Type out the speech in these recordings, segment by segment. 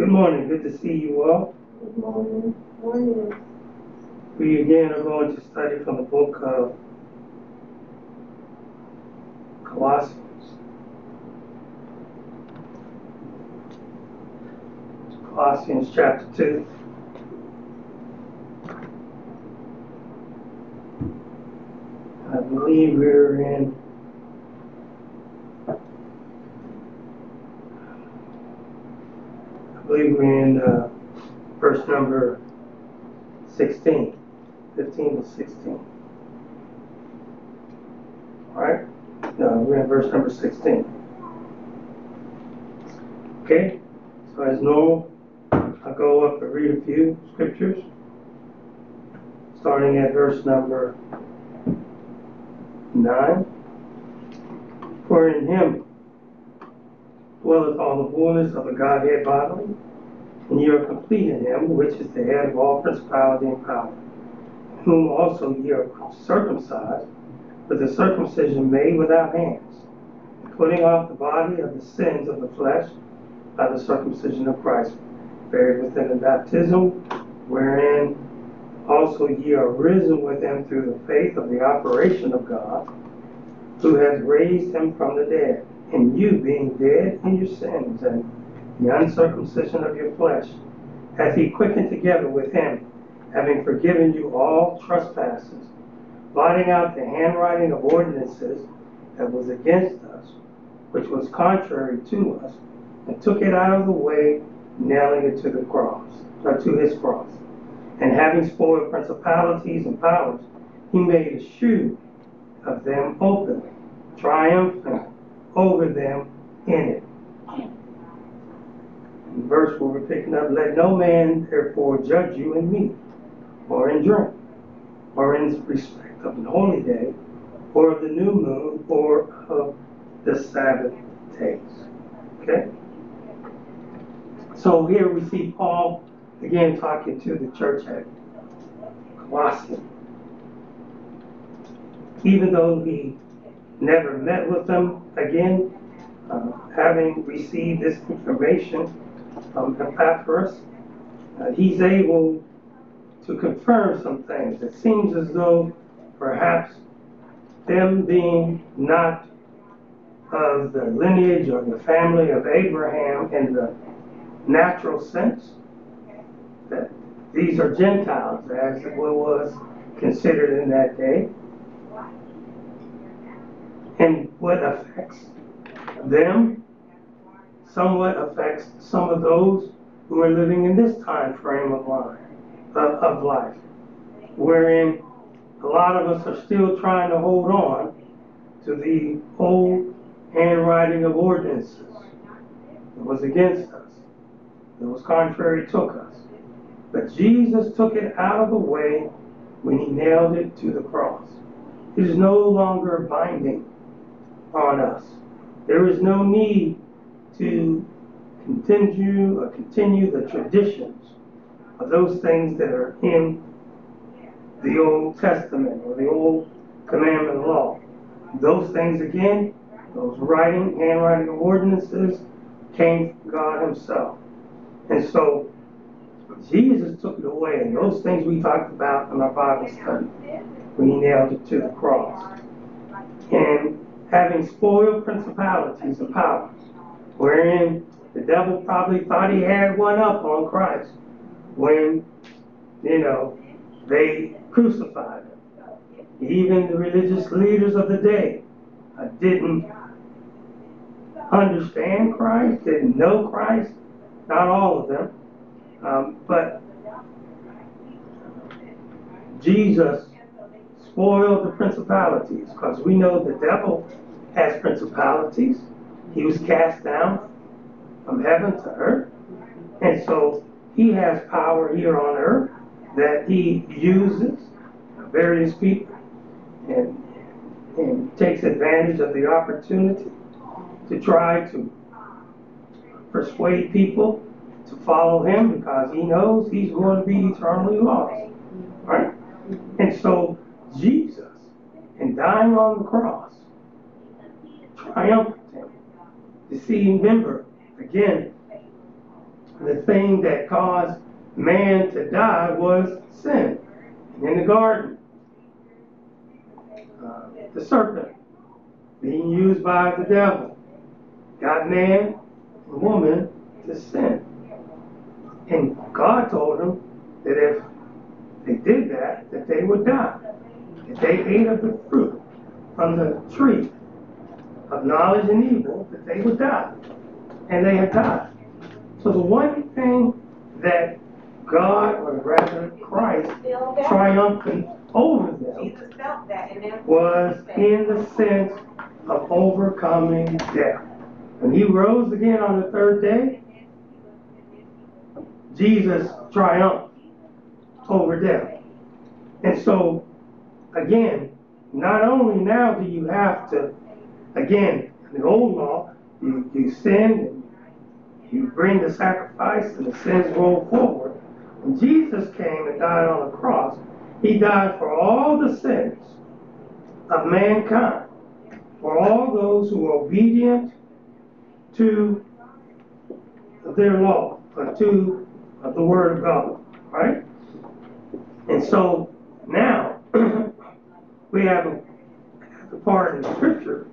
Good morning. Good to see you all. Good morning. Morning. We again are going to study from the book of Colossians. Colossians chapter 2. I believe we're in I believe we're in uh, verse number 16, 15 to 16. All right? No, we're in verse number 16. Okay? So as normal, I'll go up and read a few scriptures, starting at verse number 9. For in him dwelleth all the fullness of the Godhead bodily, and ye are complete in him, which is the head of all principality and power, whom also ye are circumcised with the circumcision made without hands, putting off the body of the sins of the flesh by the circumcision of Christ, buried within the baptism, wherein also ye are risen with him through the faith of the operation of God, who has raised him from the dead, and you being dead in your sins and the uncircumcision of your flesh, hath he quickened together with him, having forgiven you all trespasses, blotting out the handwriting of ordinances that was against us, which was contrary to us, and took it out of the way, nailing it to the cross, or to his cross. And having spoiled principalities and powers, he made a shoe of them openly, triumphant over them in it. The verse where we're picking up, let no man therefore judge you in meat, or in drink, or in respect of the holy day, or of the new moon, or of the Sabbath days. Okay? So here we see Paul again talking to the church at Colossae. Even though he never met with them again, uh, having received this information from Epaphras, uh, he's able to confirm some things. It seems as though perhaps them being not of the lineage or the family of Abraham in the natural sense, that these are Gentiles, as it was considered in that day. And what affects them somewhat affects some of those who are living in this time frame of life, of, life, wherein a lot of us are still trying to hold on to the old handwriting of ordinances that was against us, that was contrary to us. But Jesus took it out of the way when he nailed it to the cross. It is no longer binding on us. There is no need to continue or continue the traditions of those things that are in the Old Testament or the Old Commandment law. Those things again, those writing, handwriting ordinances came from God Himself. And so Jesus took it away, and those things we talked about in our Bible study when He nailed it to the cross. And having spoiled principalities and powers, wherein the devil probably thought he had one up on Christ when, you know, they crucified him. Even the religious leaders of the day uh, didn't understand Christ, didn't know Christ, not all of them, um, but Jesus spoiled the principalities because we know the devil has principalities. He was cast down from heaven to earth. And so he has power here on earth that he uses various people and, and takes advantage of the opportunity to try to persuade people to follow him because he knows he's going to be eternally lost. Right? And so Jesus, in dying on the cross, triumphed You see, remember, again, the thing that caused man to die was sin in the garden. Uh, the serpent being used by the devil got man and woman to sin. And God told them that if they did that, that they would die. If they ate of the fruit from the tree of knowledge and evil, that they would die. And they have died. So the one thing that God, or rather Christ, triumphant over them Jesus felt that and then. was in the sense of overcoming death. When he rose again on the third day, Jesus triumphed over death. And so, again, not only now do you have to, again, in the old law, you, you sin you bring the sacrifice and the sins roll forward. When Jesus came and died on the cross, he died for all the sins of mankind, for all those who are obedient to their law, or to the word of God, right? And so now we have a, the part in Scripture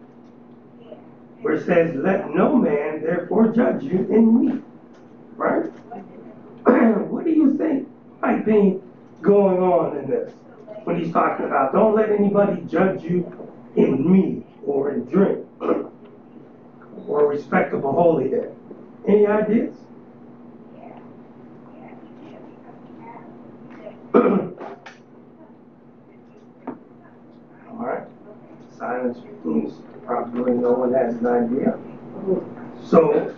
where it says, "Let no man therefore judge you in me," right? what do you think might be going on in this when he's talking about don't let anybody judge you in me or in drink or respectable holy day? Any ideas? Yeah. All right. Silence means probably no one has an idea. So,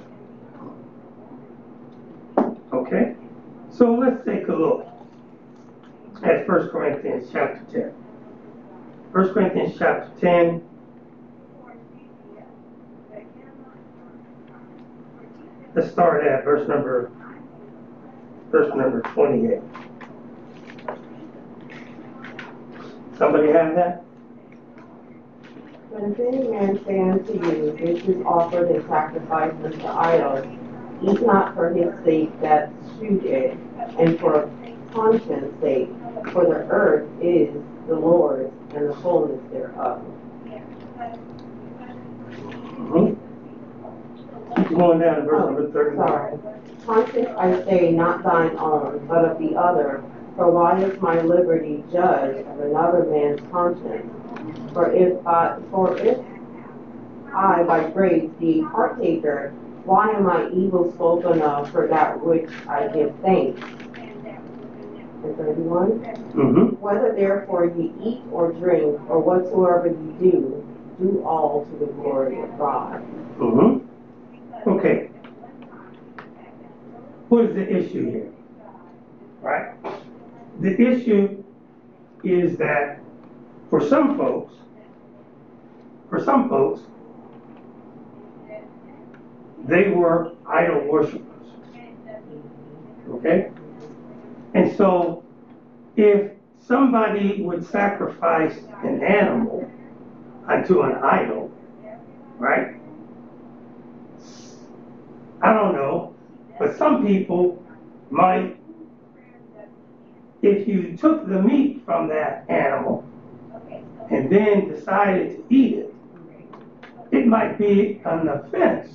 okay. So let's take a look at 1 Corinthians chapter 10. 1 Corinthians chapter 10. Let's start at verse number verse number 28. Somebody have that? But if any man say unto you, This is offered in sacrifice unto idols, eat not for his sake that shewed it, and for conscience sake, for the earth is the Lord's, and the fullness thereof. Mhm. Keep going down to verse number Oh, 31. Sorry. Conscience I say, not thine own, but of the other. For why is my liberty judged of another man's conscience? For if I, for if I by grace be partaker, why am I evil spoken of for that which I give thanks? And thirty-one, Mm-hmm. whether therefore ye eat or drink, or whatsoever ye do, do all to the glory of God. Mm-hmm. Okay. What is the issue here? Right? The issue is that for some folks, for some folks, they were idol worshippers. Okay? And so, if somebody would sacrifice an animal unto an idol, right? I don't know, but some people might, if you took the meat from that animal and then decided to eat it, it might be an offense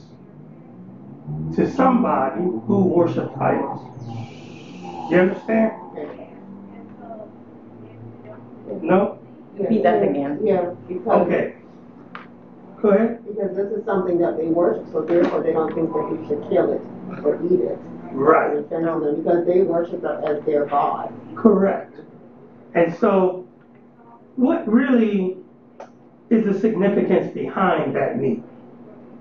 to somebody who worshipped idols. You understand? No? Repeat that again. Yeah, because, Okay. Go ahead. because this is something that they worship, so therefore they don't think that you should kill it or eat it. Right. It's offensive them, Because they worship it as their God. Correct. And so, what really is the significance behind that meat?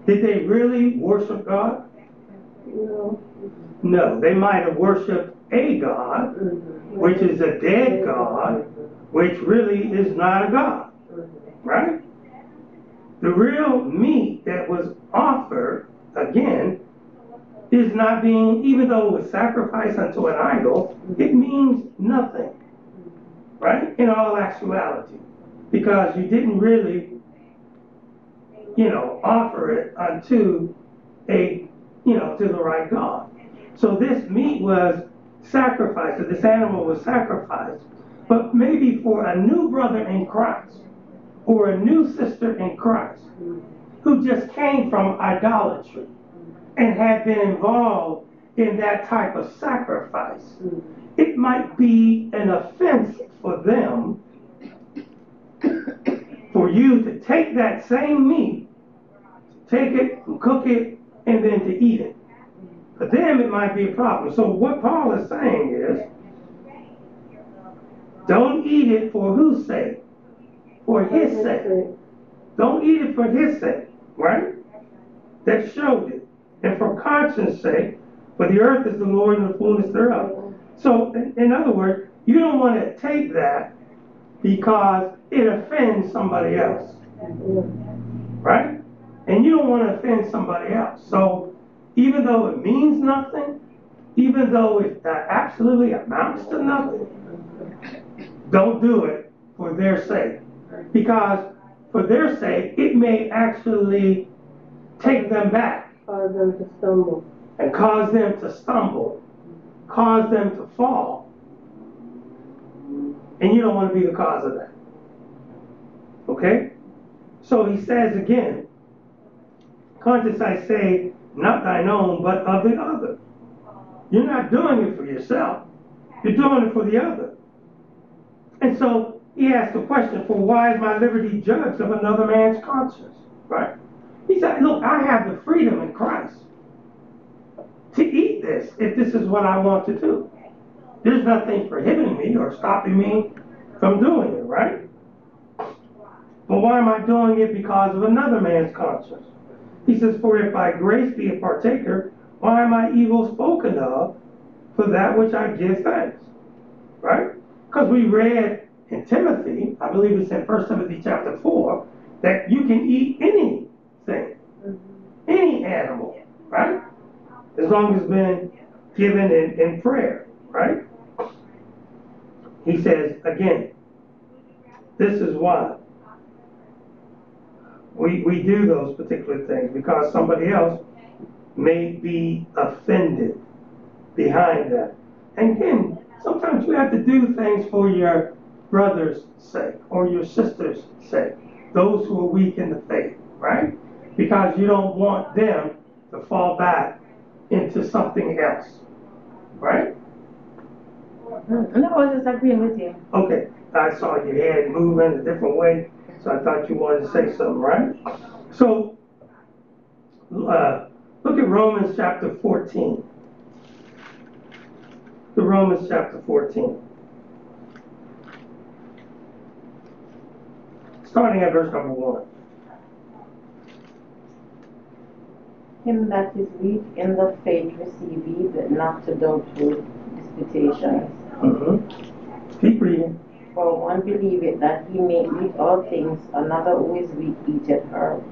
Did they really worship God? Know? No, they might have worshiped a God, mm-hmm. which is a dead God, mm-hmm. which really is not a God, mm-hmm. right? The real meat that was offered, again, is not being, even though it was sacrificed unto an idol, it means nothing, right? In all actuality, because you didn't really, you know, offer it unto a, you know, to the right God. So this meat was sacrificed, or this animal was sacrificed, but maybe for a new brother in Christ, or a new sister in Christ, who just came from idolatry and had been involved in that type of sacrifice. It might be an offense for them for you to take that same meat, take it cook it, and then to eat it. For them, it might be a problem. So what Paul is saying is, don't eat it for whose sake? For his sake. Don't eat it for his sake, right? That showed it. And for conscience sake, for the earth is the Lord and the fullness thereof. So, in, other words, you don't want to take that because it offends somebody else, right? And you don't want to offend somebody else. So, even though it means nothing, even though it uh, absolutely amounts to nothing, don't do it for their sake. Because for their sake, it may actually take them back Cause them to stumble. and cause them to stumble, cause them to fall. And you don't want to be the cause of that. Okay? So he says again, conscience I say, not thine own, but of the other. You're not doing it for yourself. You're doing it for the other. And so he asked the question, for why is my liberty judged of another man's conscience? Right? He said, look, I have the freedom in Christ to eat this if this is what I want to do. There's nothing prohibiting me or stopping me from doing it, right? But why am I doing it because of another man's conscience? He says, For if by grace be a partaker, why am I evil spoken of for that which I give thanks? Right? Because we read in Timothy, I believe it's in 1 Timothy chapter 4, that you can eat anything, mm-hmm. any animal, right? As long as it's been given in, in prayer, right? He says, again, this is why we, we do those particular things because somebody else may be offended behind that. And again, sometimes you have to do things for your brother's sake or your sister's sake, those who are weak in the faith, right? Because you don't want them to fall back into something else, right? No, I was just agreeing with you. Okay, I saw your head moving a different way, so I thought you wanted to say something, right? So, uh, look at Romans chapter 14. The Romans chapter 14. Starting at verse number 1. Him that is weak in the faith receive ye, but not to doubtful disputations. Mm-hmm. Keep reading. For one believeth that he may eat all things, another who is weak eateth herbs.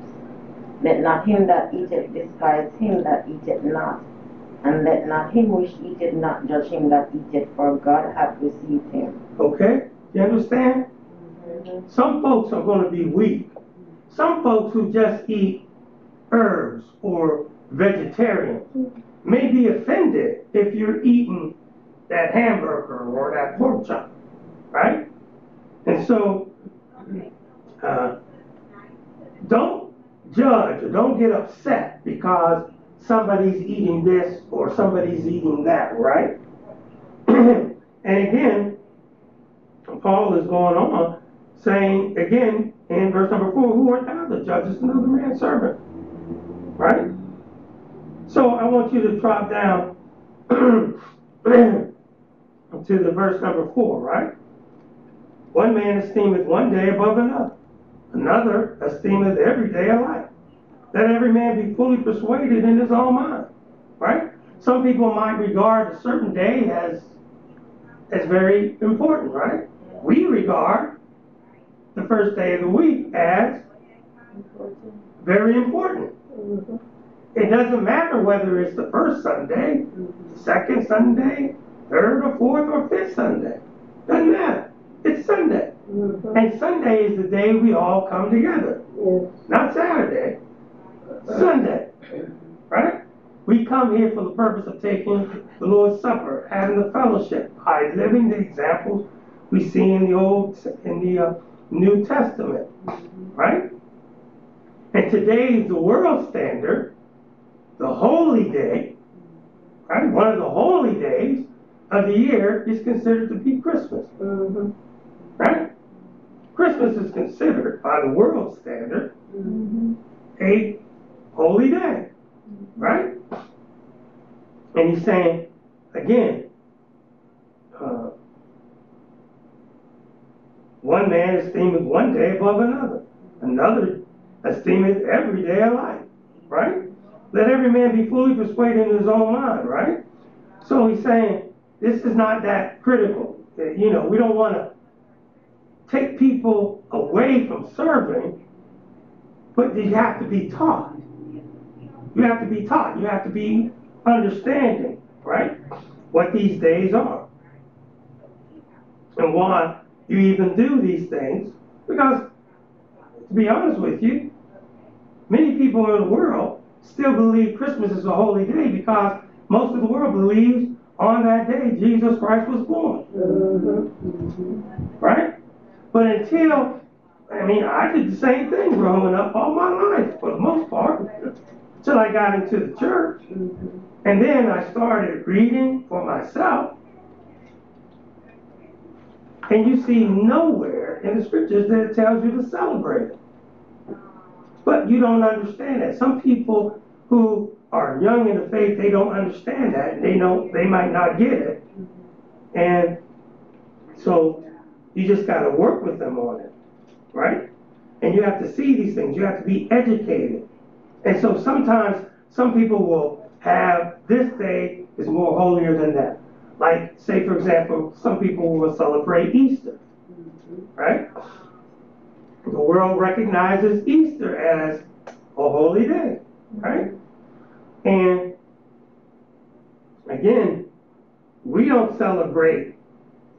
Let not him that eateth despise him that eateth not, and let not him which eateth not judge him that eateth, for God hath received him. Okay? You understand? Some folks are going to be weak. Some folks who just eat herbs or vegetarian may be offended if you're eating that hamburger or that pork chop, right? And so, uh, don't judge or don't get upset because somebody's eating this or somebody's eating that, right? and again, Paul is going on saying again in verse number four, who art thou that judgest another man's servant? Right? So I want you to drop down to the verse number four, right? One man esteemeth one day above another, another esteemeth every day alike. Let every man be fully persuaded in his own mind, right? Some people might regard a certain day as as very important, right? We regard the first day of the week as very important. It doesn't matter whether it's the first Sunday, second Sunday, third or fourth or fifth Sunday. Doesn't matter. It's Sunday. And Sunday is the day we all come together. Not Saturday. Sunday. Right? We come here for the purpose of taking the Lord's Supper, having the fellowship, by living the examples we see in the Old, in the uh, New Testament, right? And today, the world standard, the holy day, right? One of the holy days of the year is considered to be Christmas, Mhm. right? Christmas is considered by the world standard a holy day, right? And he's saying, again, uh, one man esteemeth one day above another, another esteemeth every day of life, right? Let every man be fully persuaded in his own mind, right? So he's saying, this is not that critical. Uh, You know, we don't want to take people away from serving, but you have to be taught. You have to be taught. You have to be understanding, right? What these days are. And why you even do these things. Because, to be honest with you, many people in the world still believe Christmas is a holy day because most of the world believes on that day Jesus Christ was born. Mm-hmm. Right? But until, I mean, I did the same thing growing up all my life, for the most part, until I got into the church. Mm-hmm. And then I started reading for myself. And you see nowhere in the scriptures that it tells you to celebrate it. But you don't understand that. Some people who are young in the faith, they don't understand that. They don't, they might not get it. And so you just got to work with them on it, right? And you have to see these things. You have to be educated. And so sometimes some people will have this day is more holier than that. Like, say, for example, some people will celebrate Easter, right? The world recognizes Easter as a holy day, right? And again, we don't celebrate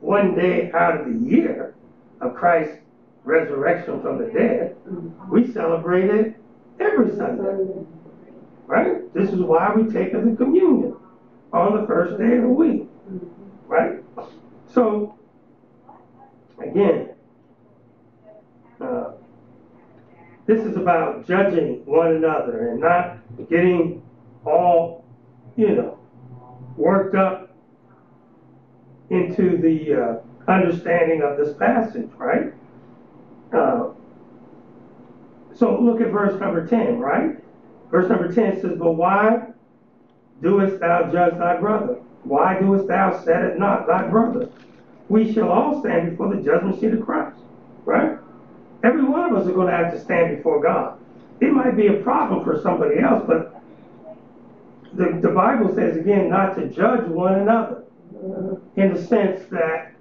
one day out of the year of Christ's resurrection from the dead. Mm-hmm. We celebrate it every Sunday, right? This is why we take the communion on the first day of the week, mm-hmm. right? So, again, uh, this is about judging one another and not getting all, you know, worked up into the uh, understanding of this passage, right? Uh, so look at verse number 10, right? Verse number 10 says, But why doest thou judge thy brother? Why doest thou set it not thy brother? We shall all stand before the judgment seat of Christ, right? Every one of us are going to have to stand before God. It might be a problem for somebody else, but the, the Bible says again not to judge one another in the sense that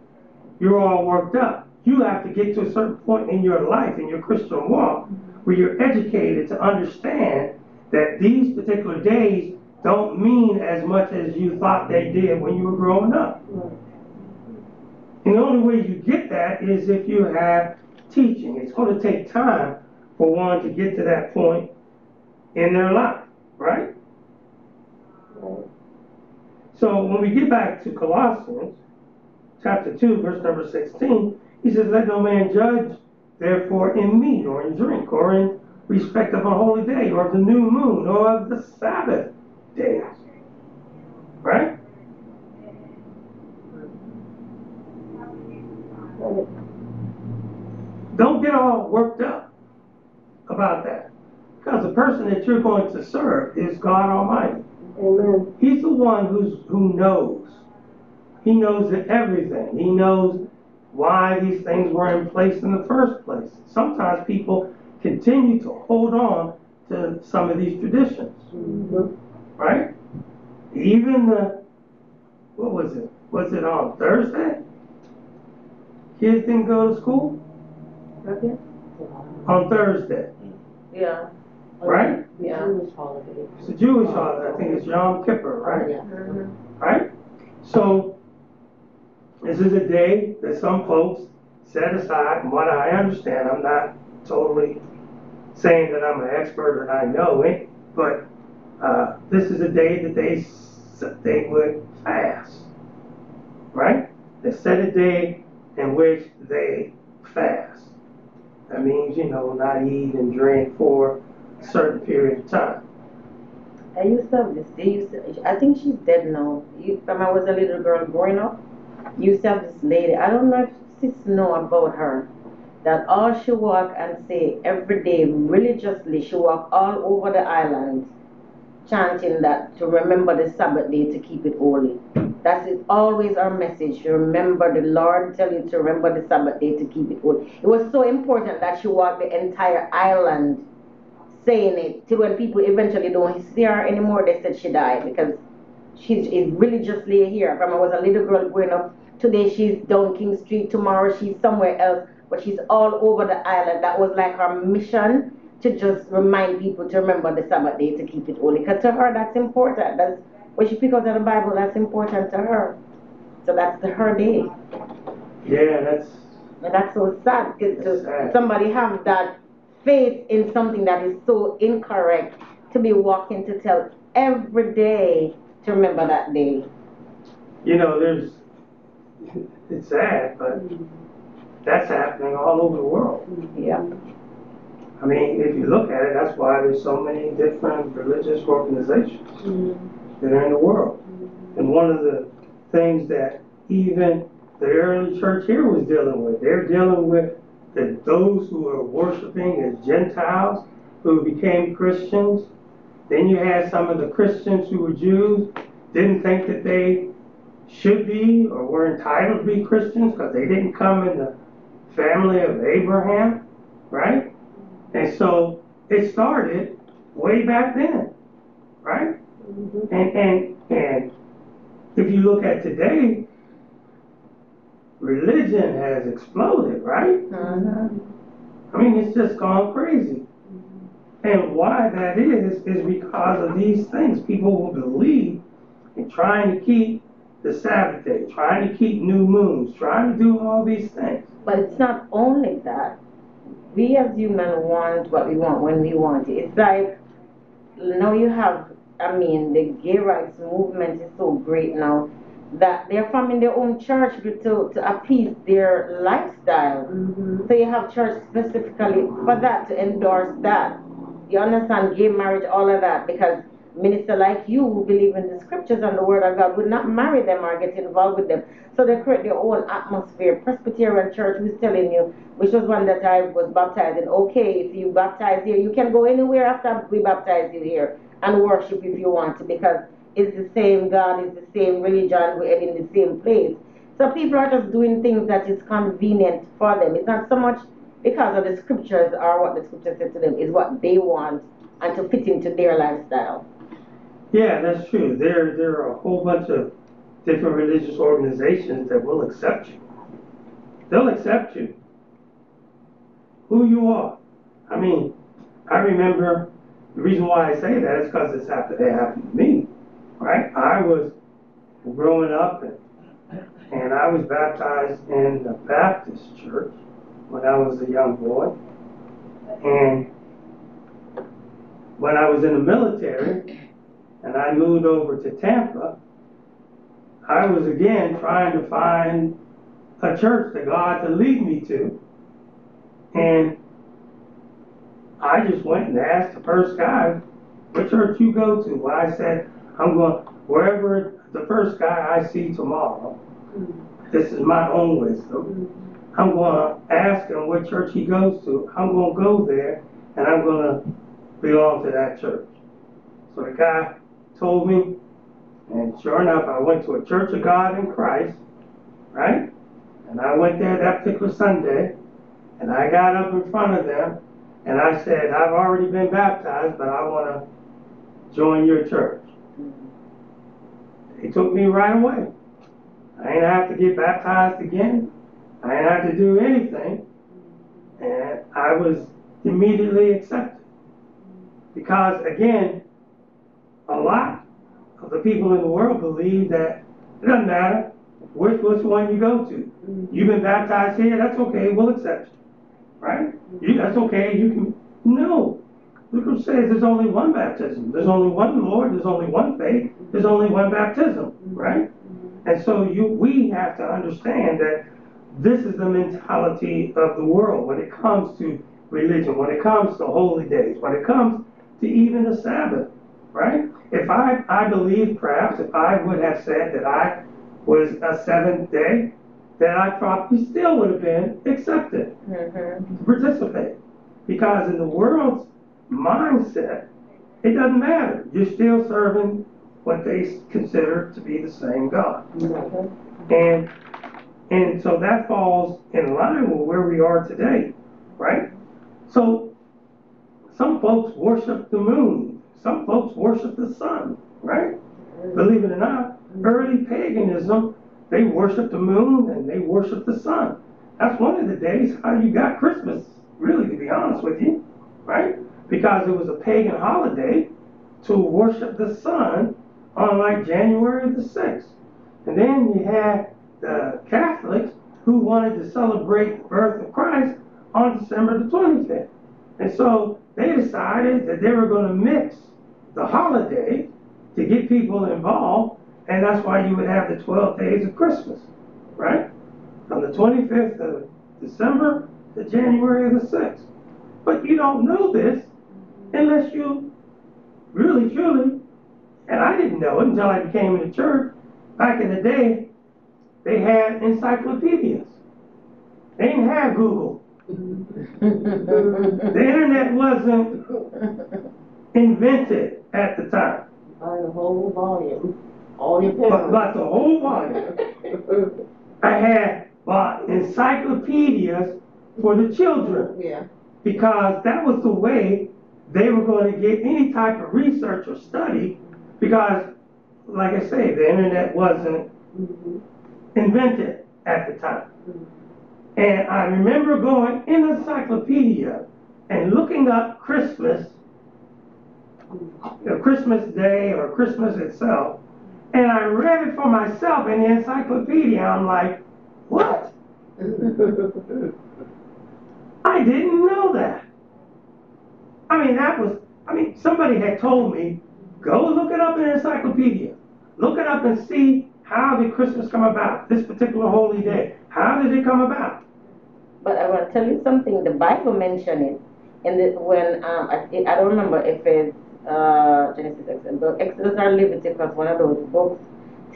you're all worked up. You have to get to a certain point in your life, in your Christian walk, where you're educated to understand that these particular days don't mean as much as you thought they did when you were growing up. And the only way you get that is if you have teaching. It's going to take time for one to get to that point in their life, right? So when we get back to Colossians chapter 2, verse number 16, he says, Let no man judge therefore in meat or in drink or in respect of a holy day or of the new moon or of the Sabbath days. Right? Don't get all worked up about that. Because the person that you're going to serve is God Almighty. Amen. He's the one who's who knows. He knows everything. He knows why these things were in place in the first place. Sometimes people continue to hold on to some of these traditions, Mhm. right? Even the what was it? Was it on Thursday? Kids didn't go to school Okay. on Thursday, Yeah, right? yeah. Jewish holiday. It's a Jewish holiday. I think it's Yom Kippur, right? Yeah. right? So, this is a day that some folks set aside, and what I understand, I'm not totally saying that I'm an expert and I know it, but uh, this is a day that they, s- they would fast, right? They set a day in which they fast. That means, you know, not eat and drink for a certain period of time. I used to have this, they used to, I think she's dead now. When I was a little girl growing up, used to have this lady, I don't know if sis know about her, that all she walk and say every day religiously, she walk all over the island chanting that to remember the Sabbath day to keep it holy. That's always our message. Remember the Lord tell you to remember the Sabbath day to keep it holy. It was so important that she walked the entire island saying it till when people eventually don't see her anymore, they said she died because she's is religiously here. From I was a little girl growing up, today she's down King Street, tomorrow she's somewhere else, but she's all over the island. That was like her mission to just remind people to remember the Sabbath day to keep it holy. Because to her, that's important. That's when she pick out of the Bible, that's important to her. So that's the, her day. Yeah, that's, And that's so sad because sad. somebody have that faith in something that is so incorrect to be walking to tell every day to remember that day. you know, there's, it's sad, but that's happening all over the world. Yeah. I mean, if you look at it, that's why there's so many different religious organizations mm-hmm. That are in the world. And one of the things that even the early church here was dealing with, they're dealing with the, those who are worshiping as Gentiles who became Christians. Then you had some of the Christians who were Jews, didn't think that they should be or were entitled to be Christians because they didn't come in the family of Abraham, right? And so it started way back then, right? And and and if you look at today, religion has exploded, right? Mhm. I mean, it's just gone crazy. And why that is, is because of these things. People will believe in trying to keep the Sabbath day, trying to keep new moons, trying to do all these things. But it's not only that. We as humans want what we want when we want it. It's like now you have, I mean, the gay rights movement is so great now that they're forming their own church to, to appease their lifestyle. Mm-hmm. So you have church specifically for that, to endorse that. You understand gay marriage, all of that, because minister like you who believe in the scriptures and the word of God would not marry them or get involved with them. So they create their own atmosphere. Presbyterian Church who's telling you, which was one that I was baptized in, okay, if you baptize here, you can go anywhere after we baptize you here and worship if you want to because it's the same God, it's the same religion, we're in the same place. So people are just doing things that is convenient for them. It's not so much because of the scriptures or what the scripture said to them, it's what they want and to fit into their lifestyle. Yeah, that's true. There, there are a whole bunch of different religious organizations that will accept you. They'll accept you. Who you are. I mean, I remember the reason why I say that is because it's happened, it happened to me, right? I was growing up and, and I was baptized in the Baptist church when I was a young boy. And when I was in the military, and I moved over to Tampa, I was again trying to find a church that God to lead me to. And I just went and asked the first guy, what church you go to? Well, I said, I'm going, wherever the first guy I see tomorrow, mm-hmm. this is my own wisdom. Mm-hmm. I'm going to ask him what church he goes to. I'm going to go there and I'm going to belong to that church. So the guy told me, and sure enough, I went to a Church of God in Christ, right? And I went there that particular Sunday, and I got up in front of them, and I said, I've already been baptized, but I want to join your church. They took me right away. I ain't have to get baptized again. I ain't have to do anything. And I was immediately accepted. Because again, a lot of the people in the world believe that it doesn't matter which, which one you go to. You've been baptized here, that's okay, we'll accept you. Right? You, that's okay, you can. No. scripture says there's only one baptism. There's only one Lord. There's only one faith. There's only one baptism, right? And so you, we have to understand that this is the mentality of the world when it comes to religion, when it comes to holy days, when it comes to even the Sabbath, right? If I, I believe perhaps if I would have said that I was a seventh day, then I probably still would have been accepted Mhm. to participate. Because in the world's mindset, it doesn't matter. You're still serving what they consider to be the same God. Mhm. And and so that falls in line with where we are today, right? So some folks worship the moon, some folks worship the sun, right? Believe it or not, early paganism, they worship the moon and they worship the sun. That's one of the days how you got Christmas, really, to be honest with you, right? Because it was a pagan holiday to worship the sun on like January the 6th. And then you had the Catholics who wanted to celebrate the birth of Christ on December the 25th. And so they decided that they were going to mix the holiday to get people involved, and that's why you would have the 12 days of Christmas, right? From the 25th of December to January the 6th. But you don't know this unless you really, truly, and I didn't know it until I became in the church. Back in the day, they had encyclopedias. They didn't have Google. The internet wasn't invented at the time. Buy the whole volume, all your But, parents. but the whole volume, I had bought encyclopedias for the children Yeah. because that was the way they were going to get any type of research or study because, like I say, the internet wasn't Mhm. invented at the time. And I remember going in the encyclopedia and looking up Christmas, you know, Christmas Day or Christmas itself, and I read it for myself in the encyclopedia. I'm like, what? I didn't know that. I mean, that was, I mean, somebody had told me, go look it up in the encyclopedia. Look it up and see how did Christmas come about, this particular holy day. How did it come about? But I want to tell you something. The Bible mentioned it, and when um, I, I don't remember if it's uh, Genesis, Exodus, Exodus or Leviticus, one of those books,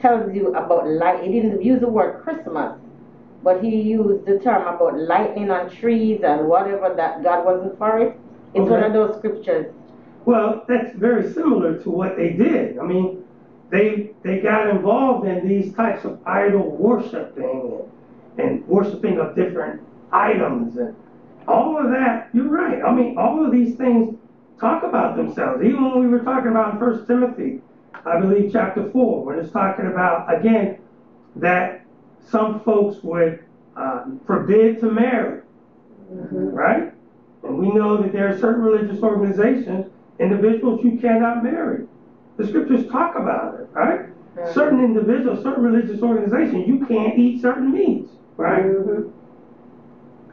tells you about light. He didn't use the word Christmas, but he used the term about lightning on trees and whatever that God wasn't for it. It's one Okay. of those scriptures. Well, that's very similar to what they did. I mean, they they got involved in these types of idol worshiping and, and worshiping of different items and all of that. You're right. I mean, all of these things talk about themselves. Even when we were talking about First Timothy, I believe chapter four, when it's talking about again that some folks would uh, forbid to marry, right? And we know that there are certain religious organizations, individuals you cannot marry. The scriptures talk about it, right? Certain individuals, certain religious organizations, you can't eat certain meats, right? Mhm.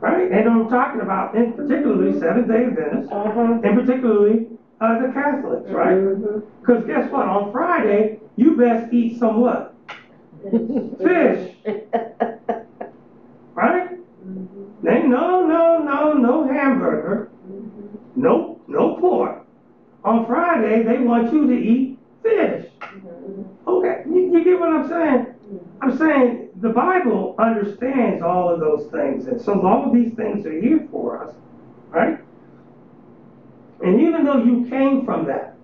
Right? And I'm talking about, in particularly Seventh Day Adventists, Uh-huh. and particularly uh, the Catholics, right? Mhm. Because guess what? On Friday, you best eat some what? Fish, right? They no, no, no, no hamburger, no, no pork. On Friday, they want you to eat fish. Okay, you, you get what I'm saying? I'm saying the Bible understands all of those things, and so all these things are here for us, right? And even though you came from that,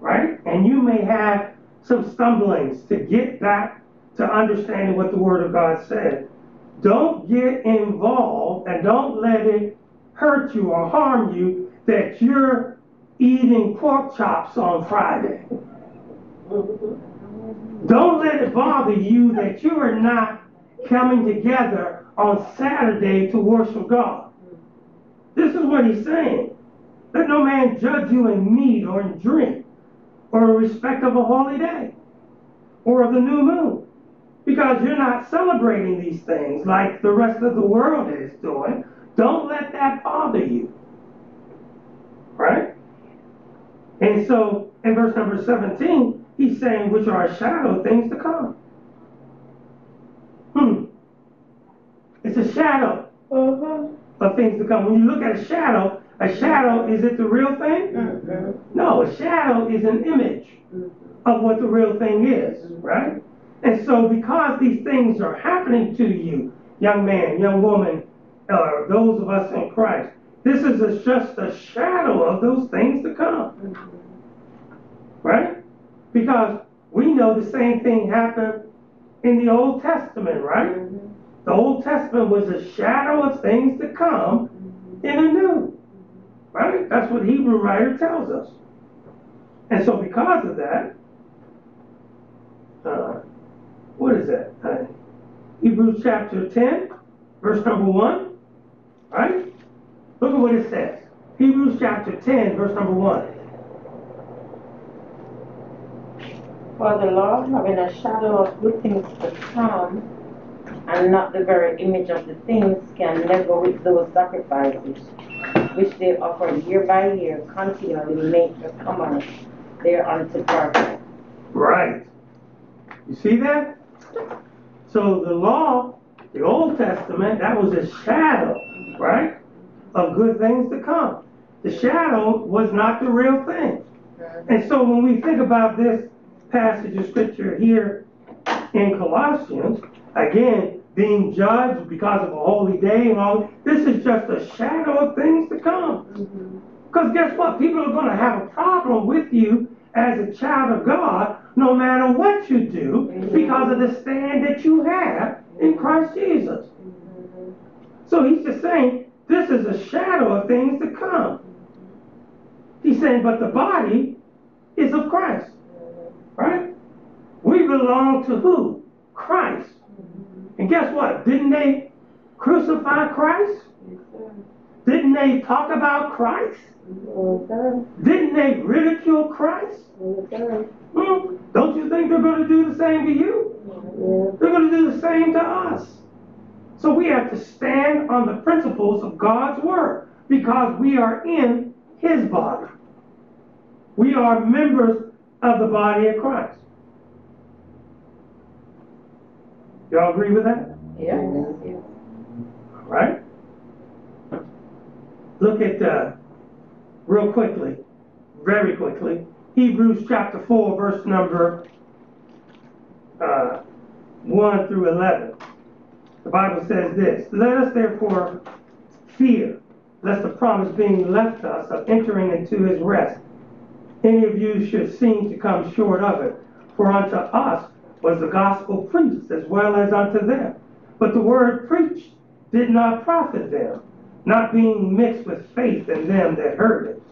right, and you may have some stumblings to get back to understanding what the Word of God said, don't get involved and don't let it hurt you or harm you that you're eating pork chops on Friday. Don't let it bother you that you are not coming together on Saturday to worship God. This is what he's saying. Let no man judge you in meat or in drink or in respect of a holy day or of the new moon. Because you're not celebrating these things like the rest of the world is doing. Don't let that bother you. Right? And so in verse number 17, he's saying, which are a shadow of things to come. Hmm. It's a shadow of things to come. When you look at a shadow, a shadow, is it the real thing? Mhm. No, a shadow is an image of what the real thing is, right? And so because these things are happening to you, young man, young woman, or those of us in Christ, this is a- just a shadow of those things to come, right? Because we know the same thing happened in the Old Testament, right? The Old Testament was a shadow of things to come in the New, right? That's what Hebrew writer tells us. And so because of that, uh, what is that? Uh, Hebrews chapter 10, verse number 1, right? Look at what it says. Hebrews chapter 10, verse number 1. For the law having a shadow of good things to come, and not the very image of the things, can never with those sacrifices which they offer year by year continually make the comers thereunto perfect. Right. You see that? So the law, the Old Testament, that was a shadow, right? Of good things to come. The shadow was not the real thing. And so when we think about this passage of scripture here in Colossians, again, being judged because of a holy day and all, this is just a shadow of things to come. Mm-hmm. Because guess what? People are going to have a problem with you as a child of God no matter what you do because of the stand that you have in Christ Jesus. Mm-hmm. So he's just saying this is a shadow of things to come. He's saying, but the body is of Christ, right? We belong to who? Christ. And guess what? Didn't they crucify Christ? Didn't they talk about Christ? Didn't they ridicule Christ? Hmm? Don't you think they're going to do the same to you? They're going to do the same to us. So we have to stand on the principles of God's word because we are in his body. We are members of the body of Christ. Y'all agree with that? Yeah. Right? Look at, uh, real quickly, very quickly, Hebrews chapter 4, verse number uh, 1 through 11. The Bible says this Let us therefore fear, lest the promise being left us of entering into his rest, any of you should seem to come short of it. For unto us was the gospel preached as well as unto them. But the word preached did not profit them, not being mixed with faith in them that heard it.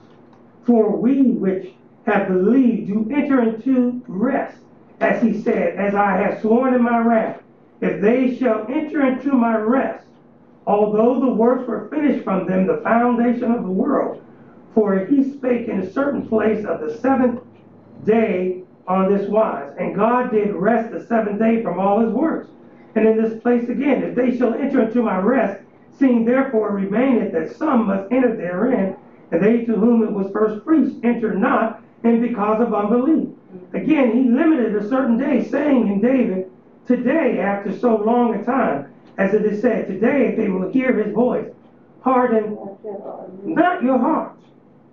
For we which have believed do enter into rest, as he said, as I have sworn in my wrath, if they shall enter into my rest, although the works were finished from them the foundation of the world. For he spake in a certain place of the seventh day on this wise, and God did rest the seventh day from all his works. And in this place again, if they shall enter into my rest, seeing therefore remaineth that some must enter therein, and they to whom it was first preached enter not, and because of unbelief. Again, he limited a certain day, saying in David, Today, after so long a time, as it is said, today if they will hear his voice, harden not your hearts.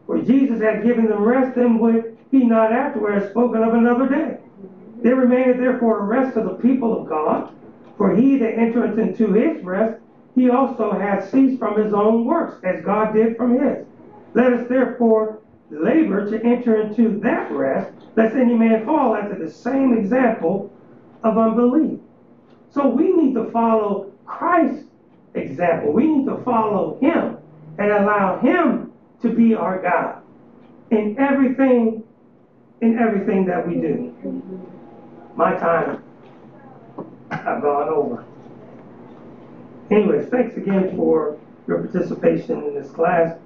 For Jesus had given them rest, then would he not afterwards spoken of another day. There remaineth therefore a rest to the people of God, for he that entereth into his rest, he also hath ceased from his own works, as God did from his. Let us therefore labor to enter into that rest, lest any man fall after the same example of unbelief. So we need to follow Christ's example. We need to follow him and allow him to be our God in everything, in everything that we do. My time, I've gone over. Anyways, thanks again for your participation in this class.